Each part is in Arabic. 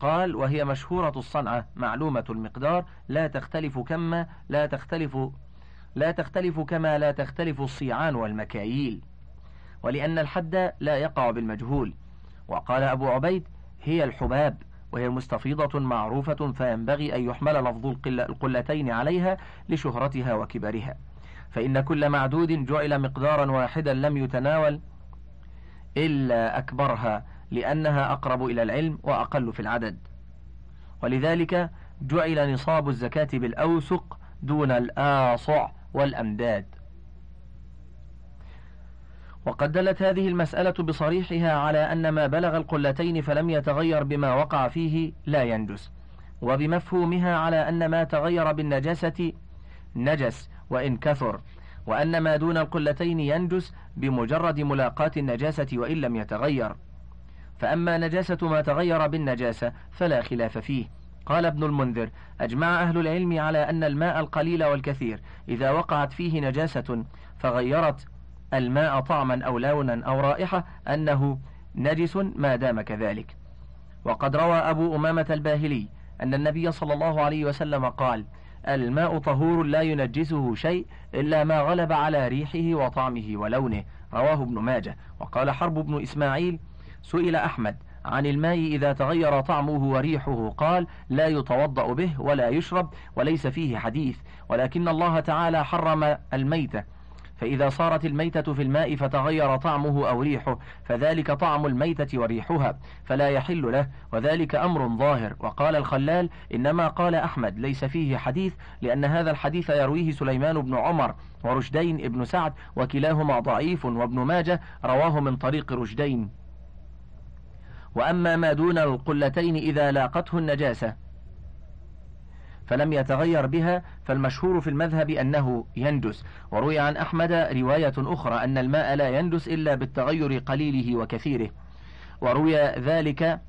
قال وهي مشهورة الصنعة معلومة المقدار لا تختلف كما لا تختلف لا تختلف كما لا تختلف الصيعان والمكاييل. ولأن الحد لا يقع بالمجهول. وقال أبو عبيد هي الحباب وهي مستفيضة معروفة فينبغي أن يحمل لفظ القلتين عليها لشهرتها وكبرها. فإن كل معدود جعل مقدارا واحدا لم يتناول إلا أكبرها. لأنها أقرب إلى العلم وأقل في العدد. ولذلك جعل نصاب الزكاة بالأوسق دون الآصع والأمداد. وقد دلت هذه المسألة بصريحها على أن ما بلغ القلتين فلم يتغير بما وقع فيه لا ينجس. وبمفهومها على أن ما تغير بالنجاسة نجس وإن كثر وأن ما دون القلتين ينجس بمجرد ملاقاة النجاسة وإن لم يتغير. فأما نجاسة ما تغير بالنجاسة فلا خلاف فيه. قال ابن المنذر أجمع أهل العلم على أن الماء القليل والكثير إذا وقعت فيه نجاسة فغيرت الماء طعما أو لونا أو رائحة أنه نجس ما دام كذلك. وقد روى أبو أمامة الباهلي أن النبي صلى الله عليه وسلم قال الماء طهور لا ينجسه شيء إلا ما غلب على ريحه وطعمه ولونه. رواه ابن ماجه. وقال حرب بن إسماعيل سئل أحمد عن الماء إذا تغير طعمه وريحه قال لا يتوضأ به ولا يشرب وليس فيه حديث ولكن الله تعالى حرم الميتة. فإذا صارت الميتة في الماء فتغير طعمه أو ريحه فذلك طعم الميتة وريحها فلا يحل له وذلك أمر ظاهر. وقال الخلال إنما قال أحمد ليس فيه حديث لأن هذا الحديث يرويه سليمان بن عمر ورشدين ابن سعد وكلاهما ضعيف وابن ماجه رواه من طريق رشدين. وأما ما دون القلتين إذا لاقته النجاسة فلم يتغير بها فالمشهور في المذهب أنه ينجس وروي عن أحمد رواية أخرى أن الماء لا ينجس إلا بالتغير قليله وكثيره. وروي ذلك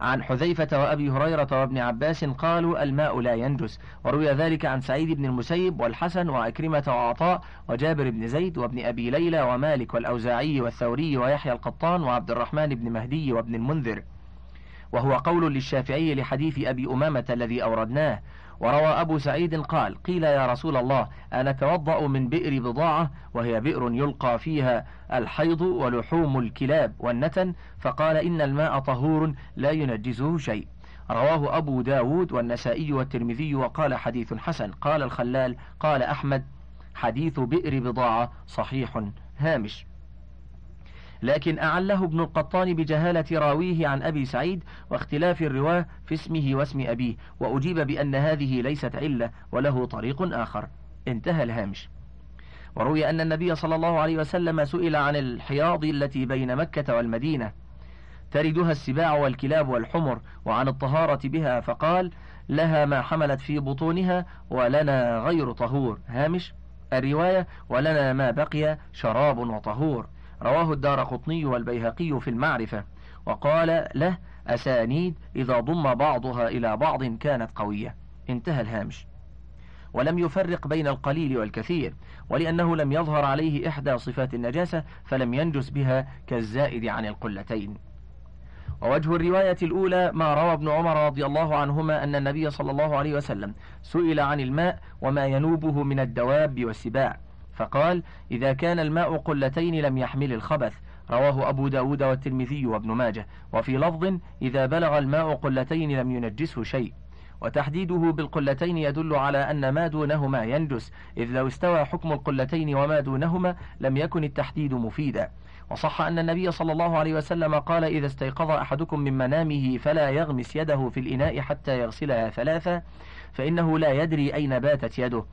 عن حذيفة وأبي هريرة وابن عباس قالوا الماء لا ينجس وروي ذلك عن سعيد بن المسيب والحسن وأكرمة وعطاء وجابر بن زيد وابن أبي ليلى ومالك والأوزاعي والثوري ويحيى القطان وعبد الرحمن بن مهدي وابن المنذر. وهو قول للشافعي لحديث أبي أمامة الذي أوردناه وروى أبو سعيد قال قيل يا رسول الله أنا توضأ من بئر بضاعة وهي بئر يلقى فيها الحيض ولحوم الكلاب والنتن؟ فقال إن الماء طهور لا ينجزه شيء. رواه أبو داود والنسائي والترمذي وقال حديث حسن. قال الخلال قال أحمد حديث بئر بضاعة صحيح هامش. لكن أعله ابن القطان بجهالة راويه عن أبي سعيد واختلاف الرواة في اسمه واسم أبيه وأجيب بأن هذه ليست علة وله طريق آخر. انتهى الهامش. وروي أن النبي صلى الله عليه وسلم سئل عن الحياض التي بين مكة والمدينة. تردها السباع والكلاب والحمر وعن الطهارة بها فقال لها ما حملت في بطونها ولنا غير طهور. هامش. الرواية ولنا ما بقي شراب وطهور. رواه الدار قطني والبيهقي في المعرفة. وقال له أسانيد إذا ضم بعضها إلى بعض كانت قوية. انتهى الهامش. ولم يفرق بين القليل والكثير ولأنه لم يظهر عليه إحدى صفات النجاسة فلم ينجس بها كالزائد عن القلتين. ووجه الرواية الأولى ما روى ابن عمر رضي الله عنهما أن النبي صلى الله عليه وسلم سئل عن الماء وما ينوبه من الدواب والسباع. فقال إذا كان الماء قلتين لم يحمل الخبث. رواه أبو داود والترمذي وابن ماجه. وفي لفظ إذا بلغ الماء قلتين لم ينجسه شيء. وتحديده بالقلتين يدل على أن ما دونهما ينجس. إذ لو استوى حكم القلتين وما دونهما لم يكن التحديد مفيدا. وصح أن النبي صلى الله عليه وسلم قال إذا استيقظ أحدكم من منامه فلا يغمس يده في الإناء حتى يغسلها ثلاثة فإنه لا يدري أين باتت يده.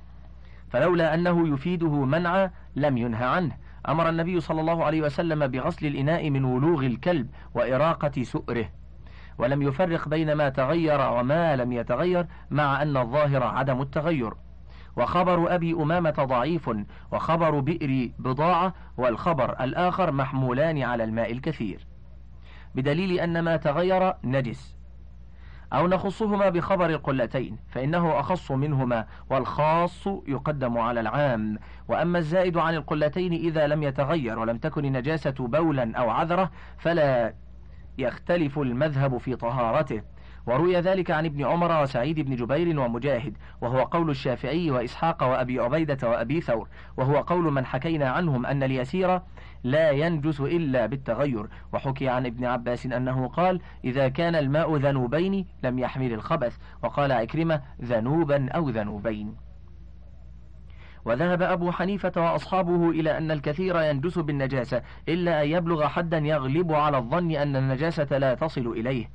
فلولا أنه يفيده منعا لم ينهى عنه. أمر النبي صلى الله عليه وسلم بغسل الإناء من ولوغ الكلب وإراقة سؤره ولم يفرق بين ما تغير وما لم يتغير مع أن الظاهر عدم التغير. وخبر أبي أمامة ضعيف وخبر بئر بضاعة والخبر الآخر محمولان على الماء الكثير. بدليل أن ما تغير نجس. أو نخصهما بخبر القلتين فإنه أخص منهما والخاص يقدم على العام. وأما الزائد عن القلتين إذا لم يتغير ولم تكن النجاسة بولا أو عذرة فلا يختلف المذهب في طهارته. وروي ذلك عن ابن عمر وسعيد بن جبير ومجاهد وهو قول الشافعي وإسحاق وأبي عبيدة وأبي ثور وهو قول من حكينا عنهم أن اليسير لا ينجس إلا بالتغير. وحكي عن ابن عباس أنه قال إذا كان الماء ذنوبين لم يحمل الخبث. وقال عكرمة ذنوبا أو ذنوبين. وذهب أبو حنيفة وأصحابه إلى أن الكثير ينجس بالنجاسة إلا أن يبلغ حدا يغلب على الظن أن النجاسة لا تصل إليه.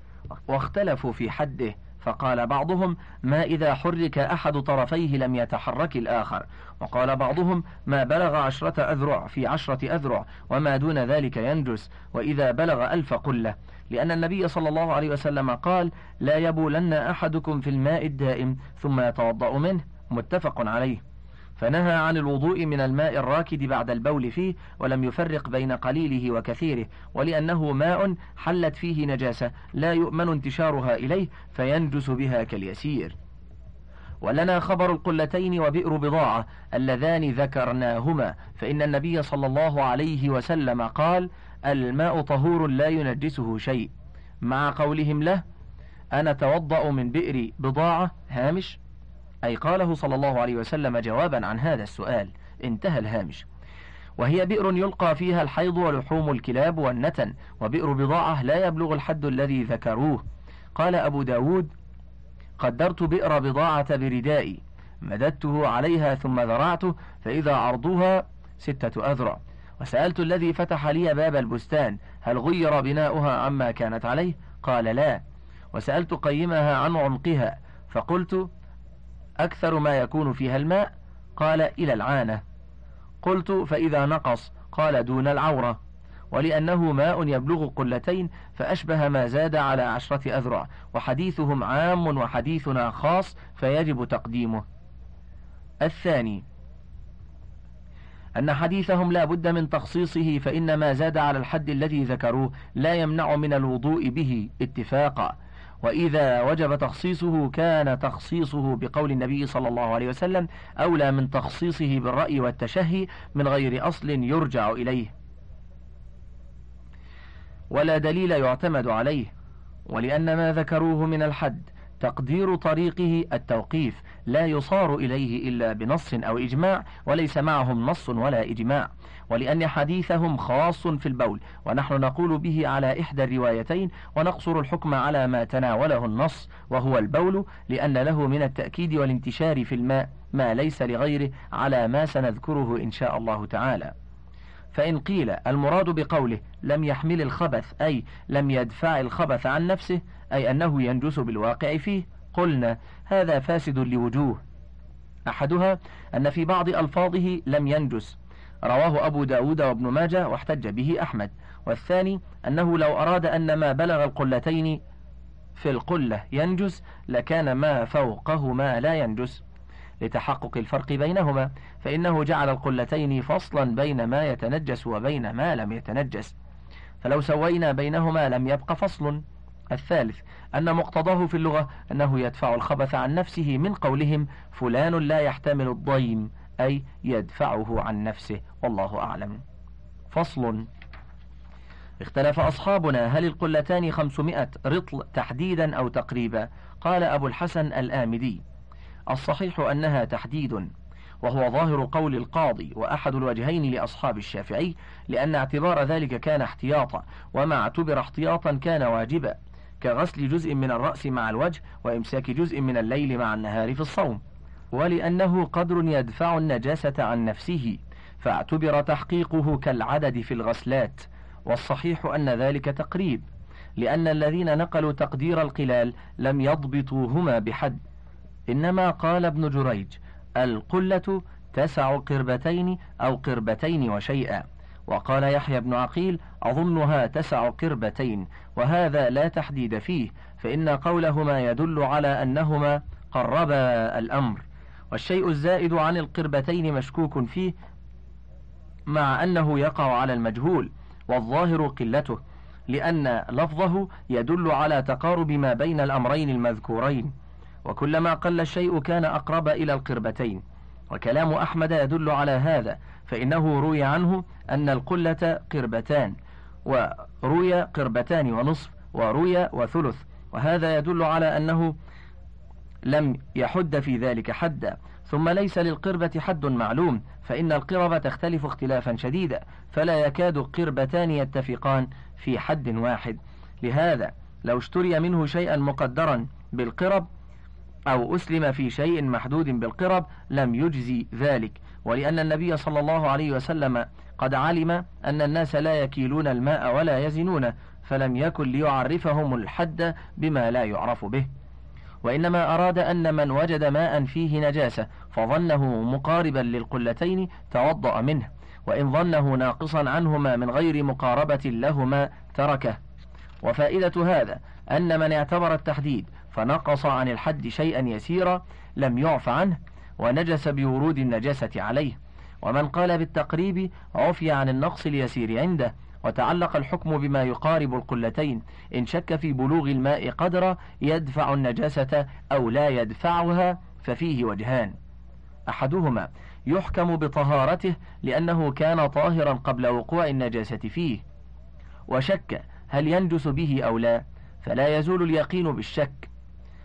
واختلفوا في حده. فقال بعضهم ما إذا حرك أحد طرفيه لم يتحرك الآخر. وقال بعضهم ما بلغ عشرة أذرع في عشرة أذرع وما دون ذلك ينجس وإذا بلغ ألف قلة. لأن النبي صلى الله عليه وسلم قال لا يبولن أحدكم في الماء الدائم ثم يتوضأ منه. متفق عليه. فنهى عن الوضوء من الماء الراكد بعد البول فيه ولم يفرق بين قليله وكثيره ولأنه ماء حلت فيه نجاسة لا يؤمن انتشارها إليه فينجس بها كاليسير. ولنا خبر القلتين وبئر بضاعة اللذان ذكرناهما فإن النبي صلى الله عليه وسلم قال الماء طهور لا ينجسه شيء مع قولهم له أنا توضأ من بئر بضاعة هامش؟ أي قاله صلى الله عليه وسلم جوابا عن هذا السؤال. انتهى الهامش. وهي بئر يلقى فيها الحيض ولحوم الكلاب والنتن وبئر بضاعة لا يبلغ الحد الذي ذكروه. قال أبو داود قدرت بئر بضاعة بردائي مددته عليها ثم ذرعته فإذا عرضها ستة أذرع. وسألت الذي فتح لي باب البستان هل غير بناؤها عما كانت عليه؟ قال لا. وسألت قيمها عن عمقها فقلت أكثر ما يكون فيها الماء؟ قال إلى العانة. قلت فإذا نقص قال دون العورة. ولأنه ماء يبلغ قلتين فأشبه ما زاد على عشرة أذرع وحديثهم عام وحديثنا خاص فيجب تقديمه. الثاني أن حديثهم لا بد من تخصيصه فإن ما زاد على الحد الذي ذكروه لا يمنع من الوضوء به اتفاقا. وإذا وجب تخصيصه كان تخصيصه بقول النبي صلى الله عليه وسلم أولى من تخصيصه بالرأي والتشهي من غير أصل يرجع إليه. ولا دليل يعتمد عليه ولأن ما ذكروه من الحد تقدير طريقه التوقيف لا يصار إليه إلا بنص أو إجماع وليس معهم نص ولا إجماع. ولأن حديثهم خاص في البول ونحن نقول به على إحدى الروايتين ونقصر الحكم على ما تناوله النص وهو البول لأن له من التأكيد والانتشار في الماء ما ليس لغيره على ما سنذكره إن شاء الله تعالى. فإن قيل المراد بقوله لم يحمل الخبث أي لم يدفع الخبث عن نفسه أي أنه ينجس بالواقع فيه قلنا هذا فاسد لوجوه. أحدها أن في بعض ألفاظه لم ينجس. رواه أبو داود وابن ماجه واحتج به أحمد. والثاني أنه لو أراد أن ما بلغ القلتين في القلة ينجس لكان ما فوقهما لا ينجس. لتحقق الفرق بينهما فإنه جعل القلتين فصلا بين ما يتنجس وبين ما لم يتنجس. فلو سوينا بينهما لم يبق فصل. الثالث أن مقتضاه في اللغة أنه يدفع الخبث عن نفسه من قولهم فلان لا يحتمل الضيم أي يدفعه عن نفسه والله أعلم. فصل اختلف أصحابنا هل القلتان خمسمائة رطل تحديدا أو تقريبا؟ قال أبو الحسن الآمدي الصحيح أنها تحديد وهو ظاهر قول القاضي وأحد الوجهين لأصحاب الشافعي لأن اعتبار ذلك كان احتياطا وما اعتبر احتياطا كان واجبا. كغسل جزء من الرأس مع الوجه وإمساك جزء من الليل مع النهار في الصوم ولأنه قدر يدفع النجاسة عن نفسه فاعتبر تحقيقه كالعدد في الغسلات والصحيح أن ذلك تقريب لأن الذين نقلوا تقدير القلال لم يضبطوهما بحد. إنما قال ابن جريج القلة تسع قربتين أو قربتين وشيئا. وقال يحيى بن عقيل أظنها تسع قربتين وهذا لا تحديد فيه فإن قولهما يدل على أنهما قربا الأمر. والشيء الزائد عن القربتين مشكوك فيه مع أنه يقع على المجهول والظاهر قلته لأن لفظه يدل على تقارب ما بين الأمرين المذكورين. وكلما قل الشيء كان أقرب إلى القربتين. وكلام أحمد يدل على هذا فإنه روي عنه أن القلة قربتان وروي قربتان ونصف وروي وثلث. وهذا يدل على أنه لم يحد في ذلك حدا. ثم ليس للقربة حد معلوم فإن القرب تختلف اختلافا شديدا فلا يكاد قربتان يتفقان في حد واحد. لهذا لو اشتري منه شيئا مقدرا بالقرب أو أسلم في شيء محدود بالقرب لم يجزي ذلك. ولأن النبي صلى الله عليه وسلم قد علم أن الناس لا يكيلون الماء ولا يزنون فلم يكن ليعرفهم الحد بما لا يعرف به. وإنما أراد أن من وجد ماء فيه نجاسة فظنه مقاربا للقلتين توضأ منه وإن ظنه ناقصا عنهما من غير مقاربة لهما تركه. وفائدة هذا أن من اعتبر التحديد فنقص عن الحد شيئا يسيرا لم يعف عنه ونجس بورود النجاسة عليه. ومن قال بالتقريب عفي عن النقص اليسير عنده وتعلق الحكم بما يقارب القلتين. إن شك في بلوغ الماء قدر يدفع النجاسة أو لا يدفعها ففيه وجهان. أحدهما يحكم بطهارته لأنه كان طاهرا قبل وقوع النجاسة فيه. وشك هل ينجس به أو لا فلا يزول اليقين بالشك.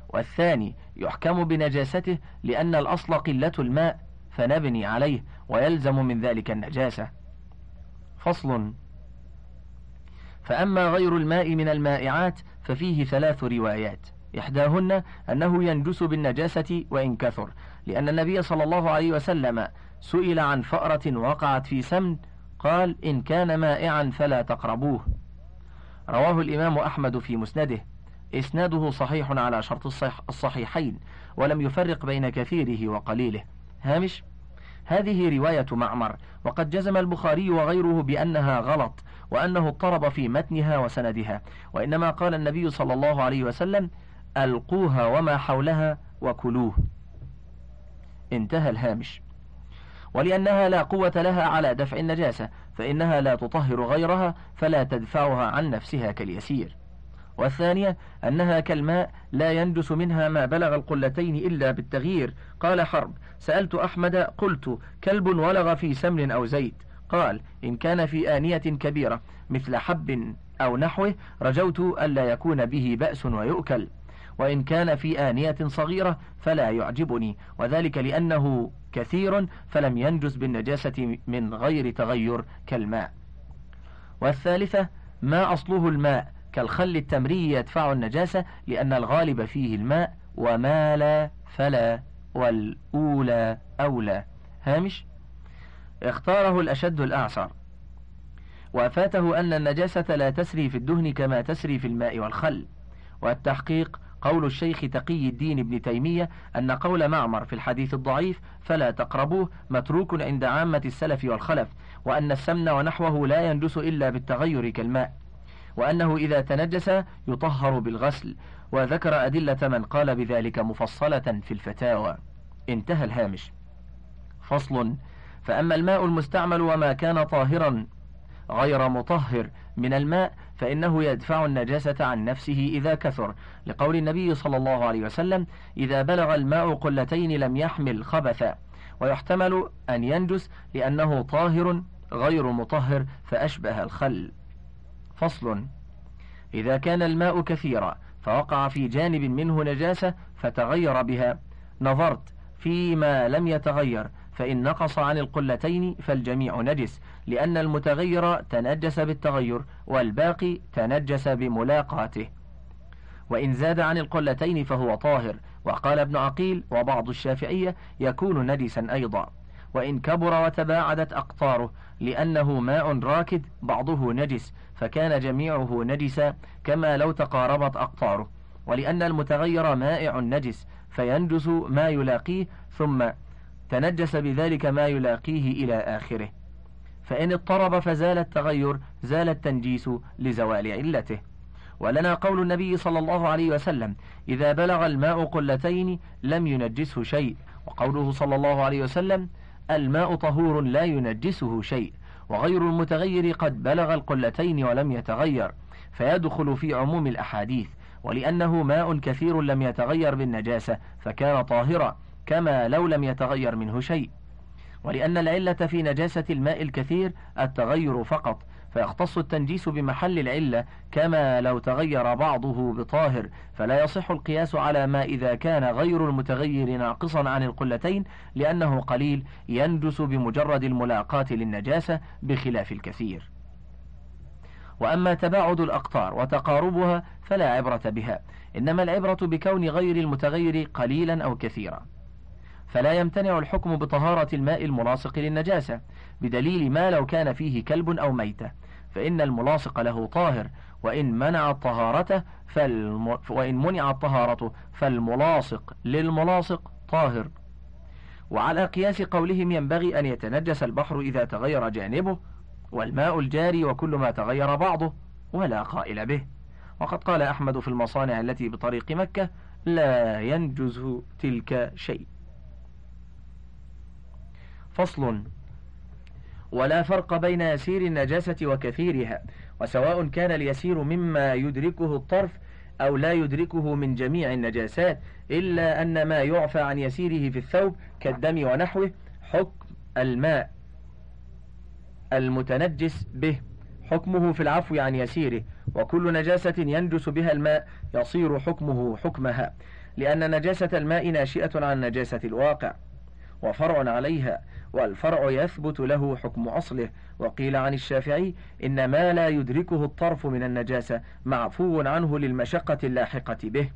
والثاني يحكم بنجاسته لأن الأصل قلة الماء فنبني عليه ويلزم من ذلك النجاسة. فصل. فأما غير الماء من المائعات ففيه ثلاث روايات. إحداهن أنه ينجس بالنجاسة وإن كثر لأن النبي صلى الله عليه وسلم سئل عن فأرة وقعت في سمن قال إن كان مائعا فلا تقربوه. رواه الإمام أحمد في مسنده. إسناده صحيح على شرط الصحيحين ولم يفرق بين كثيره وقليله. هامش؟ هذه رواية معمر وقد جزم البخاري وغيره بأنها غلط وأنه اضطرب في متنها وسندها. وإنما قال النبي صلى الله عليه وسلم ألقوها وما حولها وكلوه. انتهى الهامش. ولأنها لا قوة لها على دفع النجاسة فإنها لا تطهر غيرها فلا تدفعها عن نفسها كاليسير. والثانية أنها كالماء لا يندس منها ما بلغ القلتين إلا بالتغيير. قال حرب سألت أحمد قلت كلب ولغ في سمن أو زيت. قال إن كان في آنية كبيرة مثل حب أو نحوه رجوت ألا يكون به بأس ويؤكل. وإن كان في آنية صغيرة فلا يعجبني وذلك لأنه كثير فلم ينجز بالنجاسة من غير تغير كالماء. والثالثة ما أصله الماء؟ كالخل التمري يدفع النجاسة لأن الغالب فيه الماء وما لا فلا والأولى أولى. هامش؟ اختاره الأشد الأعصر. وأفاته أن النجاسة لا تسري في الدهن كما تسري في الماء والخل. والتحقيق قول الشيخ تقي الدين ابن تيمية أن قول معمر في الحديث الضعيف فلا تقربوه متروك عند عامة السلف والخلف وأن السمن ونحوه لا ينجس إلا بالتغير كالماء. وأنه إذا تنجس يطهر بالغسل. وذكر أدلة من قال بذلك مفصلة في الفتاوى. انتهى الهامش. فصل فأما الماء المستعمل وما كان طاهرا غير مطهر من الماء فإنه يدفع النجاسة عن نفسه إذا كثر. لقول النبي صلى الله عليه وسلم إذا بلغ الماء قلتين لم يحمل خبثا ويحتمل أن ينجس لأنه طاهر غير مطهر فأشبه الخل. فصل. إذا كان الماء كثيرا فوقع في جانب منه نجاسة فتغير بها. نظرت فيما لم يتغير فإن نقص عن القلتين فالجميع نجس لأن المتغير تنجس بالتغير والباقي تنجس بملاقاته. وإن زاد عن القلتين فهو طاهر. وقال ابن عقيل وبعض الشافعية يكون نجسا أيضا. وإن كبر وتباعدت أقطاره لأنه ماء راكد بعضه نجس فكان جميعه نجسا كما لو تقاربت أقطاره. ولأن المتغير مائع نجس فينجس ما يلاقيه ثم تنجس بذلك ما يلاقيه إلى آخره. فإن اضطرب فزال التغير زال التنجيس لزوال علته. ولنا قول النبي صلى الله عليه وسلم إذا بلغ الماء قلتين لم ينجسه شيء وقوله صلى الله عليه وسلم الماء طهور لا ينجسه شيء وغير المتغير قد بلغ القلتين ولم يتغير فيدخل في عموم الأحاديث ولأنه ماء كثير لم يتغير بالنجاسة فكان طاهرا كما لو لم يتغير منه شيء. ولأن العلة في نجاسة الماء الكثير التغير فقط فيختص التنجيس بمحل العلة كما لو تغير بعضه بطاهر فلا يصح القياس على ما إذا كان غير المتغير ناقصا عن القلتين لأنه قليل ينجس بمجرد الملاقاة للنجاسة بخلاف الكثير. وأما تباعد الأقطار وتقاربها فلا عبرة بها إنما العبرة بكون غير المتغير قليلا أو كثيرا. فلا يمتنع الحكم بطهارة الماء الملاصق للنجاسة بدليل ما لو كان فيه كلب أو ميتة. فإن الملاصق له طاهر وإن منع طهارته فالم... وإن منعت طهارته فالملاصق للملاصق طاهر. وعلى قياس قولهم ينبغي أن يتنجس البحر إذا تغير جانبه والماء الجاري وكل ما تغير بعضه ولا قائل به. وقد قال أحمد في المصانع التي بطريق مكة لا ينجز تلك شيء. فصل. ولا فرق بين يسير النجاسة وكثيرها وسواء كان اليسير مما يدركه الطرف أو لا يدركه من جميع النجاسات إلا أن ما يعفى عن يسيره في الثوب كالدم ونحوه حكم الماء المتنجس به حكمه في العفو عن يسيره وكل نجاسة ينجس بها الماء يصير حكمه حكمها لأن نجاسة الماء ناشئة عن نجاسة الواقع وفرع عليها والفرع يثبت له حكم أصله. وقيل عن الشافعي إن ما لا يدركه الطرف من النجاسة معفو عنه للمشقة اللاحقة به.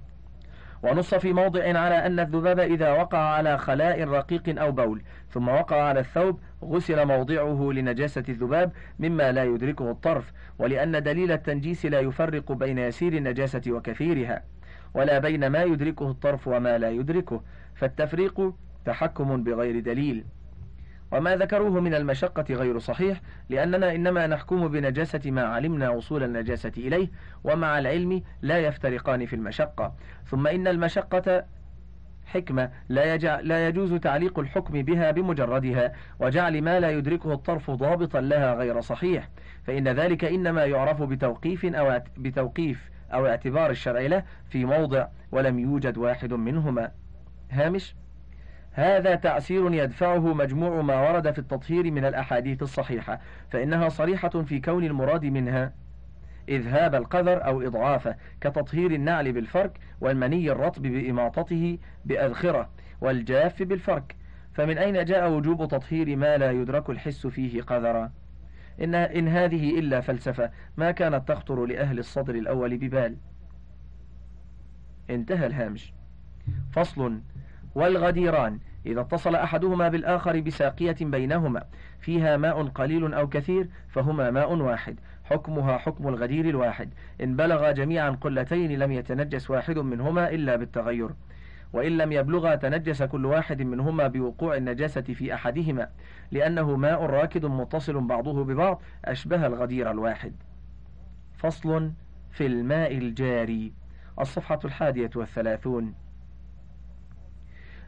ونص في موضع على أن الذباب إذا وقع على خلاء رقيق أو بول ثم وقع على الثوب غسل موضعه لنجاسة الذباب مما لا يدركه الطرف ولأن دليل التنجيس لا يفرق بين يسير النجاسة وكثيرها. ولا بين ما يدركه الطرف وما لا يدركه فالتفريق تحكم بغير دليل. وما ذكروه من المشقة غير صحيح لأننا إنما نحكم بنجاسة ما علمنا وصول النجاسة إليه ومع العلم لا يفترقان في المشقة. ثم إن المشقة حكمة لا, يجع لا يجوز تعليق الحكم بها بمجردها وجعل ما لا يدركه الطرف ضابطا لها غير صحيح. فإن ذلك إنما يعرف بتوقيف أو بتوقيف أو اعتبار الشرع له في موضع ولم يوجد واحد منهما. هامش؟ هذا تعسير يدفعه مجموع ما ورد في التطهير من الأحاديث الصحيحة فإنها صريحة في كون المراد منها إذهاب القذر أو إضعافه كتطهير النعل بالفرك والمني الرطب بإماطته بأذخرة والجاف بالفرك. فمن أين جاء وجوب تطهير ما لا يدرك الحس فيه قذرا؟ إن, إن هذه إلا فلسفة ما كانت تخطر لأهل الصدر الأول ببال. انتهى الهامش. فصل والغديران. إذا اتصل أحدهما بالآخر بساقية بينهما فيها ماء قليل أو كثير فهما ماء واحد. حكمها حكم الغدير الواحد. إن بلغ جميعا قلتين لم يتنجس واحد منهما إلا بالتغير. وإن لم يبلغا تنجس كل واحد منهما بوقوع النجاسة في أحدهما لأنه ماء راكد متصل بعضه ببعض أشبه الغدير الواحد. فصل في الماء الجاري. الصفحة الحادية والثلاثون.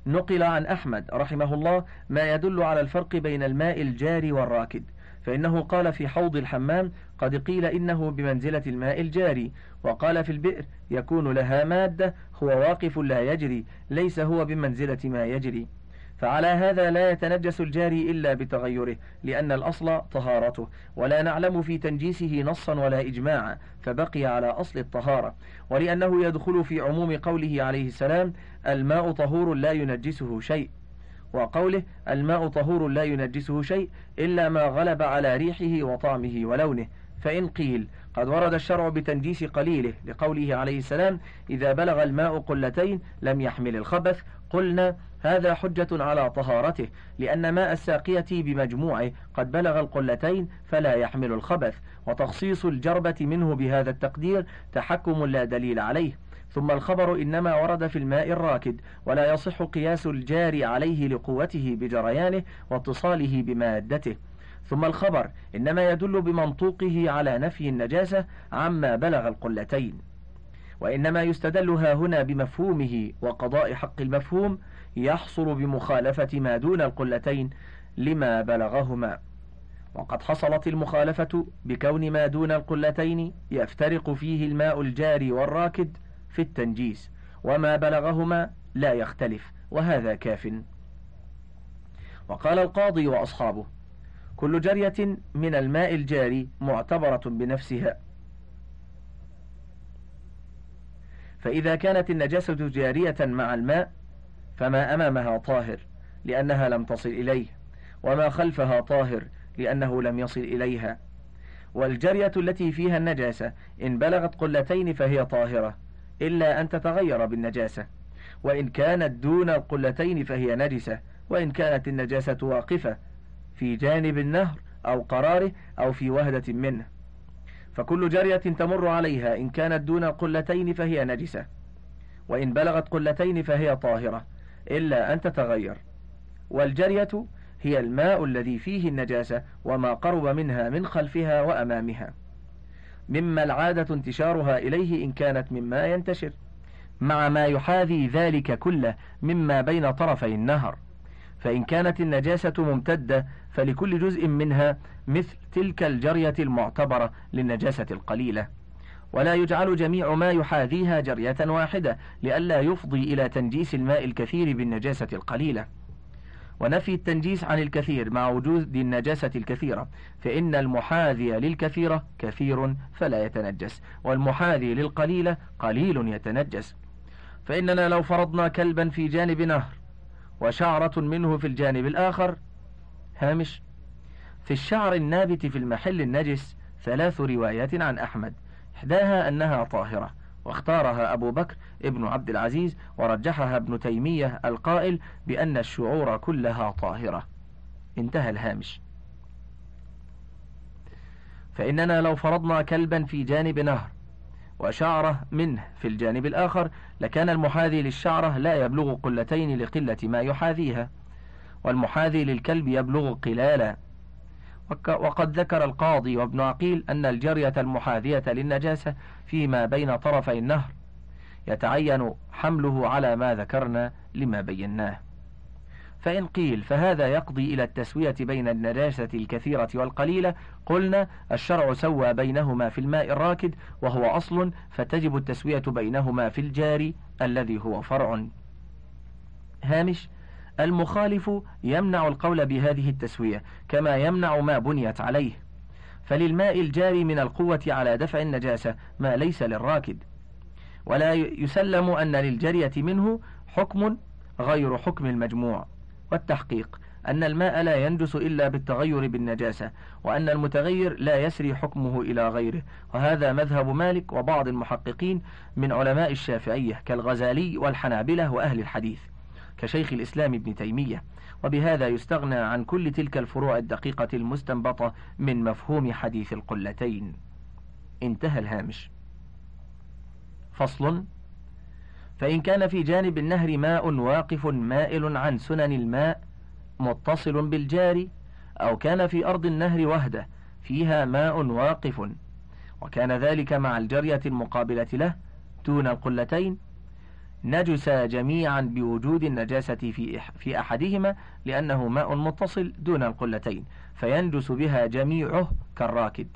نقل عن أحمد رحمه الله ما يدل على الفرق بين الماء الجاري والراكد فإنه قال في حوض الحمام قد قيل إنه بمنزلة الماء الجاري وقال في البئر يكون لها مادة هو واقف لا يجري ليس هو بمنزلة ما يجري. فعلى هذا لا يتنجس الجاري إلا بتغيره لأن الأصل طهارته ولا نعلم في تنجيسه نصا ولا إجماعا فبقي على أصل الطهارة ولأنه يدخل في عموم قوله عليه السلام الماء طهور لا ينجسه شيء. وقوله الماء طهور لا ينجسه شيء إلا ما غلب على ريحه وطعمه ولونه. فإن قيل قد ورد الشرع بتنجيس قليله لقوله عليه السلام إذا بلغ الماء قلتين لم يحمل الخبث قلنا هذا حجة على طهارته لأن ماء الساقية بمجموعه قد بلغ القلتين فلا يحمل الخبث وتخصيص الجربة منه بهذا التقدير تحكم لا دليل عليه ثم الخبر إنما ورد في الماء الراكد ولا يصح قياس الجاري عليه لقوته بجريانه واتصاله بمادته ثم الخبر إنما يدل بمنطوقه على نفي النجاسة عما بلغ القلتين. وإنما يستدل ها هنا بمفهومه وقضاء حق المفهوم يحصل بمخالفة ما دون القلتين لما بلغهما. وقد حصلت المخالفة بكون ما دون القلتين يفترق فيه الماء الجاري والراكد في التنجيس وما بلغهما لا يختلف وهذا كاف. وقال القاضي وأصحابه كل جرية من الماء الجاري معتبرة بنفسها. فإذا كانت النجاسة جارية مع الماء فما أمامها طاهر لأنها لم تصل إليه وما خلفها طاهر لأنه لم يصل إليها. والجرية التي فيها النجاسة إن بلغت قلتين فهي طاهرة إلا أن تتغير بالنجاسة. وإن كانت دون القلتين فهي نجسة وإن كانت النجاسة واقفة في جانب النهر أو قراره أو في وهدة منه. فكل جرية تمر عليها إن كانت دون القلتين فهي نجسة. وإن بلغت قلتين فهي طاهرة إلا أن تتغير. والجرية هي الماء الذي فيه النجاسة وما قرب منها من خلفها وأمامها. مما العادة انتشارها إليه إن كانت مما ينتشر مع ما يحاذي ذلك كله مما بين طرفي النهر. فإن كانت النجاسة ممتدة فلكل جزء منها مثل تلك الجرية المعتبرة للنجاسة القليلة. ولا يجعل جميع ما يحاذيها جرية واحدة لئلا يفضي إلى تنجيس الماء الكثير بالنجاسة القليلة. ونفي التنجيس عن الكثير مع وجود النجاسة الكثيرة فإن المحاذي للكثيرة كثير فلا يتنجس والمحاذي للقليلة قليل يتنجس. فإننا لو فرضنا كلبا في جانب نهر وشعرة منه في الجانب الآخر هامش في الشعر النابت في المحل النجس ثلاث روايات عن أحمد إحداها أنها طاهرة واختارها أبو بكر ابن عبد العزيز ورجحها ابن تيمية القائل بأن الشعور كلها طاهرة. انتهى الهامش. فإننا لو فرضنا كلبا في جانب نهر وشعرة منه في الجانب الآخر لكان المحاذي للشعرة لا يبلغ قلتين لقلة ما يحاذيها والمحاذي للكلب يبلغ قلالا. وقد ذكر القاضي وابن عقيل أن الجرية المحاذية للنجاسة فيما بين طرفي النهر يتعين حمله على ما ذكرنا لما بيناه. فإن قيل فهذا يقضي إلى التسوية بين النجاسة الكثيرة والقليلة قلنا الشرع سوى بينهما في الماء الراكد وهو أصل فتجب التسوية بينهما في الجاري الذي هو فرع. هامش المخالف يمنع القول بهذه التسوية كما يمنع ما بنيت عليه. فللماء الجاري من القوة على دفع النجاسة ما ليس للراكد. ولا يسلم أن للجرية منه حكم غير حكم المجموع. والتحقيق أن الماء لا ينجس إلا بالتغير بالنجاسة وأن المتغير لا يسري حكمه إلى غيره. وهذا مذهب مالك وبعض المحققين من علماء الشافعية كالغزالي والحنابلة وأهل الحديث كشيخ الإسلام ابن تيمية. وبهذا يستغنى عن كل تلك الفروع الدقيقة المستنبطة من مفهوم حديث القلتين. انتهى الهامش. فصل فإن كان في جانب النهر ماء واقف مائل عن سنن الماء متصل بالجاري أو كان في أرض النهر وهدة فيها ماء واقف وكان ذلك مع الجرية المقابلة له دون القلتين نجس جميعا بوجود النجاسة في في أحدهما لأنه ماء متصل دون القلتين فينجس بها جميعه كالراكد.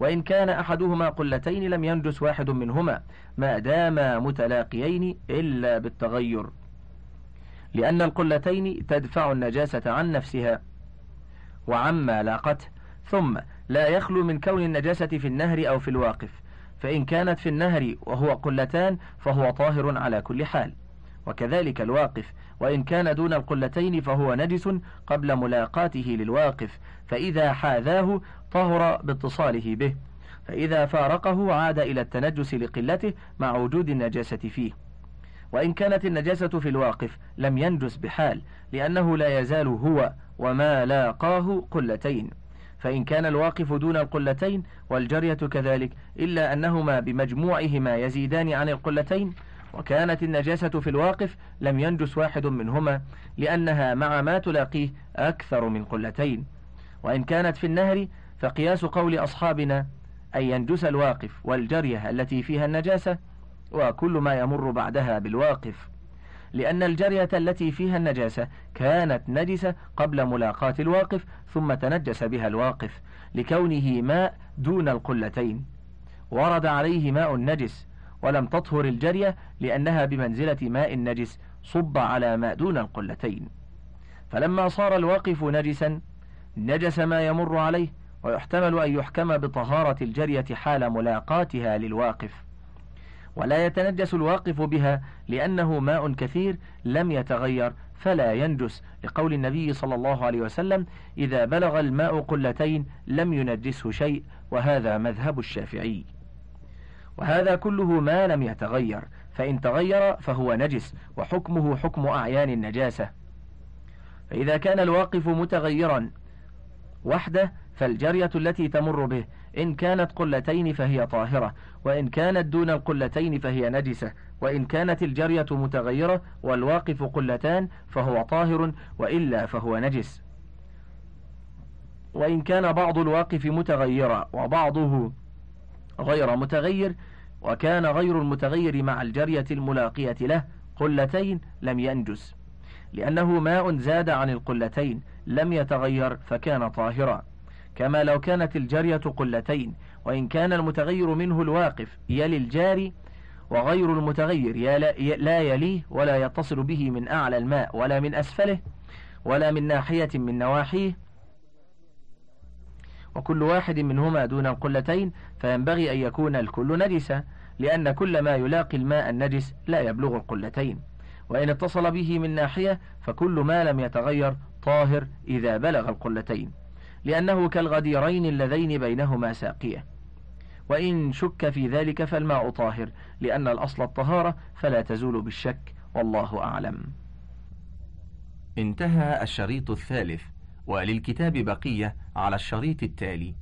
وإن كان أحدهما قلتين لم ينجس واحد منهما ما داما متلاقيين إلا بالتغير. لأن القلتين تدفع النجاسة عن نفسها وعما لاقته. ثم لا يخلو من كون النجاسة في النهر أو في الواقف فإن كانت في النهر وهو قلتان فهو طاهر على كل حال. وكذلك الواقف وإن كان دون القلتين فهو نجس قبل ملاقاته للواقف فإذا حاذاه طهر باتصاله به فإذا فارقه عاد إلى التنجس لقلته مع وجود النجاسة فيه. وإن كانت النجاسة في الواقف لم ينجس بحال لأنه لا يزال هو وما لاقاه قلتين. فإن كان الواقف دون القلتين والجرية كذلك إلا أنهما بمجموعهما يزيدان عن القلتين وكانت النجاسة في الواقف لم ينجس واحد منهما لأنها مع ما تلاقيه أكثر من قلتين. وإن كانت في النهر فقياس قول أصحابنا أن ينجس الواقف والجرية التي فيها النجاسة وكل ما يمر بعدها بالواقف. لأن الجرية التي فيها النجاسة كانت نجسة قبل ملاقاة الواقف ثم تنجس بها الواقف لكونه ماء دون القلتين. ورد عليه ماء نجس ولم تطهر الجرية لأنها بمنزلة ماء النجس صب على ماء دون القلتين. فلما صار الواقف نجسا نجس ما يمر عليه ويحتمل أن يحكم بطهارة الجرية حال ملاقاتها للواقف. ولا يتنجس الواقف بها لأنه ماء كثير لم يتغير فلا ينجس لقول النبي صلى الله عليه وسلم إذا بلغ الماء قلتين لم ينجسه شيء وهذا مذهب الشافعي. وهذا كله ما لم يتغير فإن تغير فهو نجس وحكمه حكم أعيان النجاسة. فإذا كان الواقف متغيرا وحده فالجرية التي تمر به إن كانت قلتين فهي طاهرة وإن كانت دون القلتين فهي نجسة وإن كانت الجرية متغيرة والواقف قلتان فهو طاهر وإلا فهو نجس. وإن كان بعض الواقف متغيرا وبعضه غير متغير وكان غير المتغير مع الجرية الملاقية له قلتين لم ينجس لأنه ماء زاد عن القلتين لم يتغير فكان طاهرا. كما لو كانت الجرية قلتين وإن كان المتغير منه الواقف يلي الجاري وغير المتغير لا يليه ولا يتصل به من أعلى الماء ولا من أسفله ولا من ناحية من نواحيه وكل واحد منهما دون القلتين فينبغي أن يكون الكل نجسا لأن كل ما يلاقي الماء النجس لا يبلغ القلتين. وإن اتصل به من ناحية فكل ما لم يتغير طاهر إذا بلغ القلتين لأنه كالغديرين اللذين بينهما ساقية. وإن شك في ذلك فالماء طاهر لأن الأصل الطهارة فلا تزول بالشك والله أعلم. انتهى الشريط الثالث. وللكتاب بقية على الشريط التالي.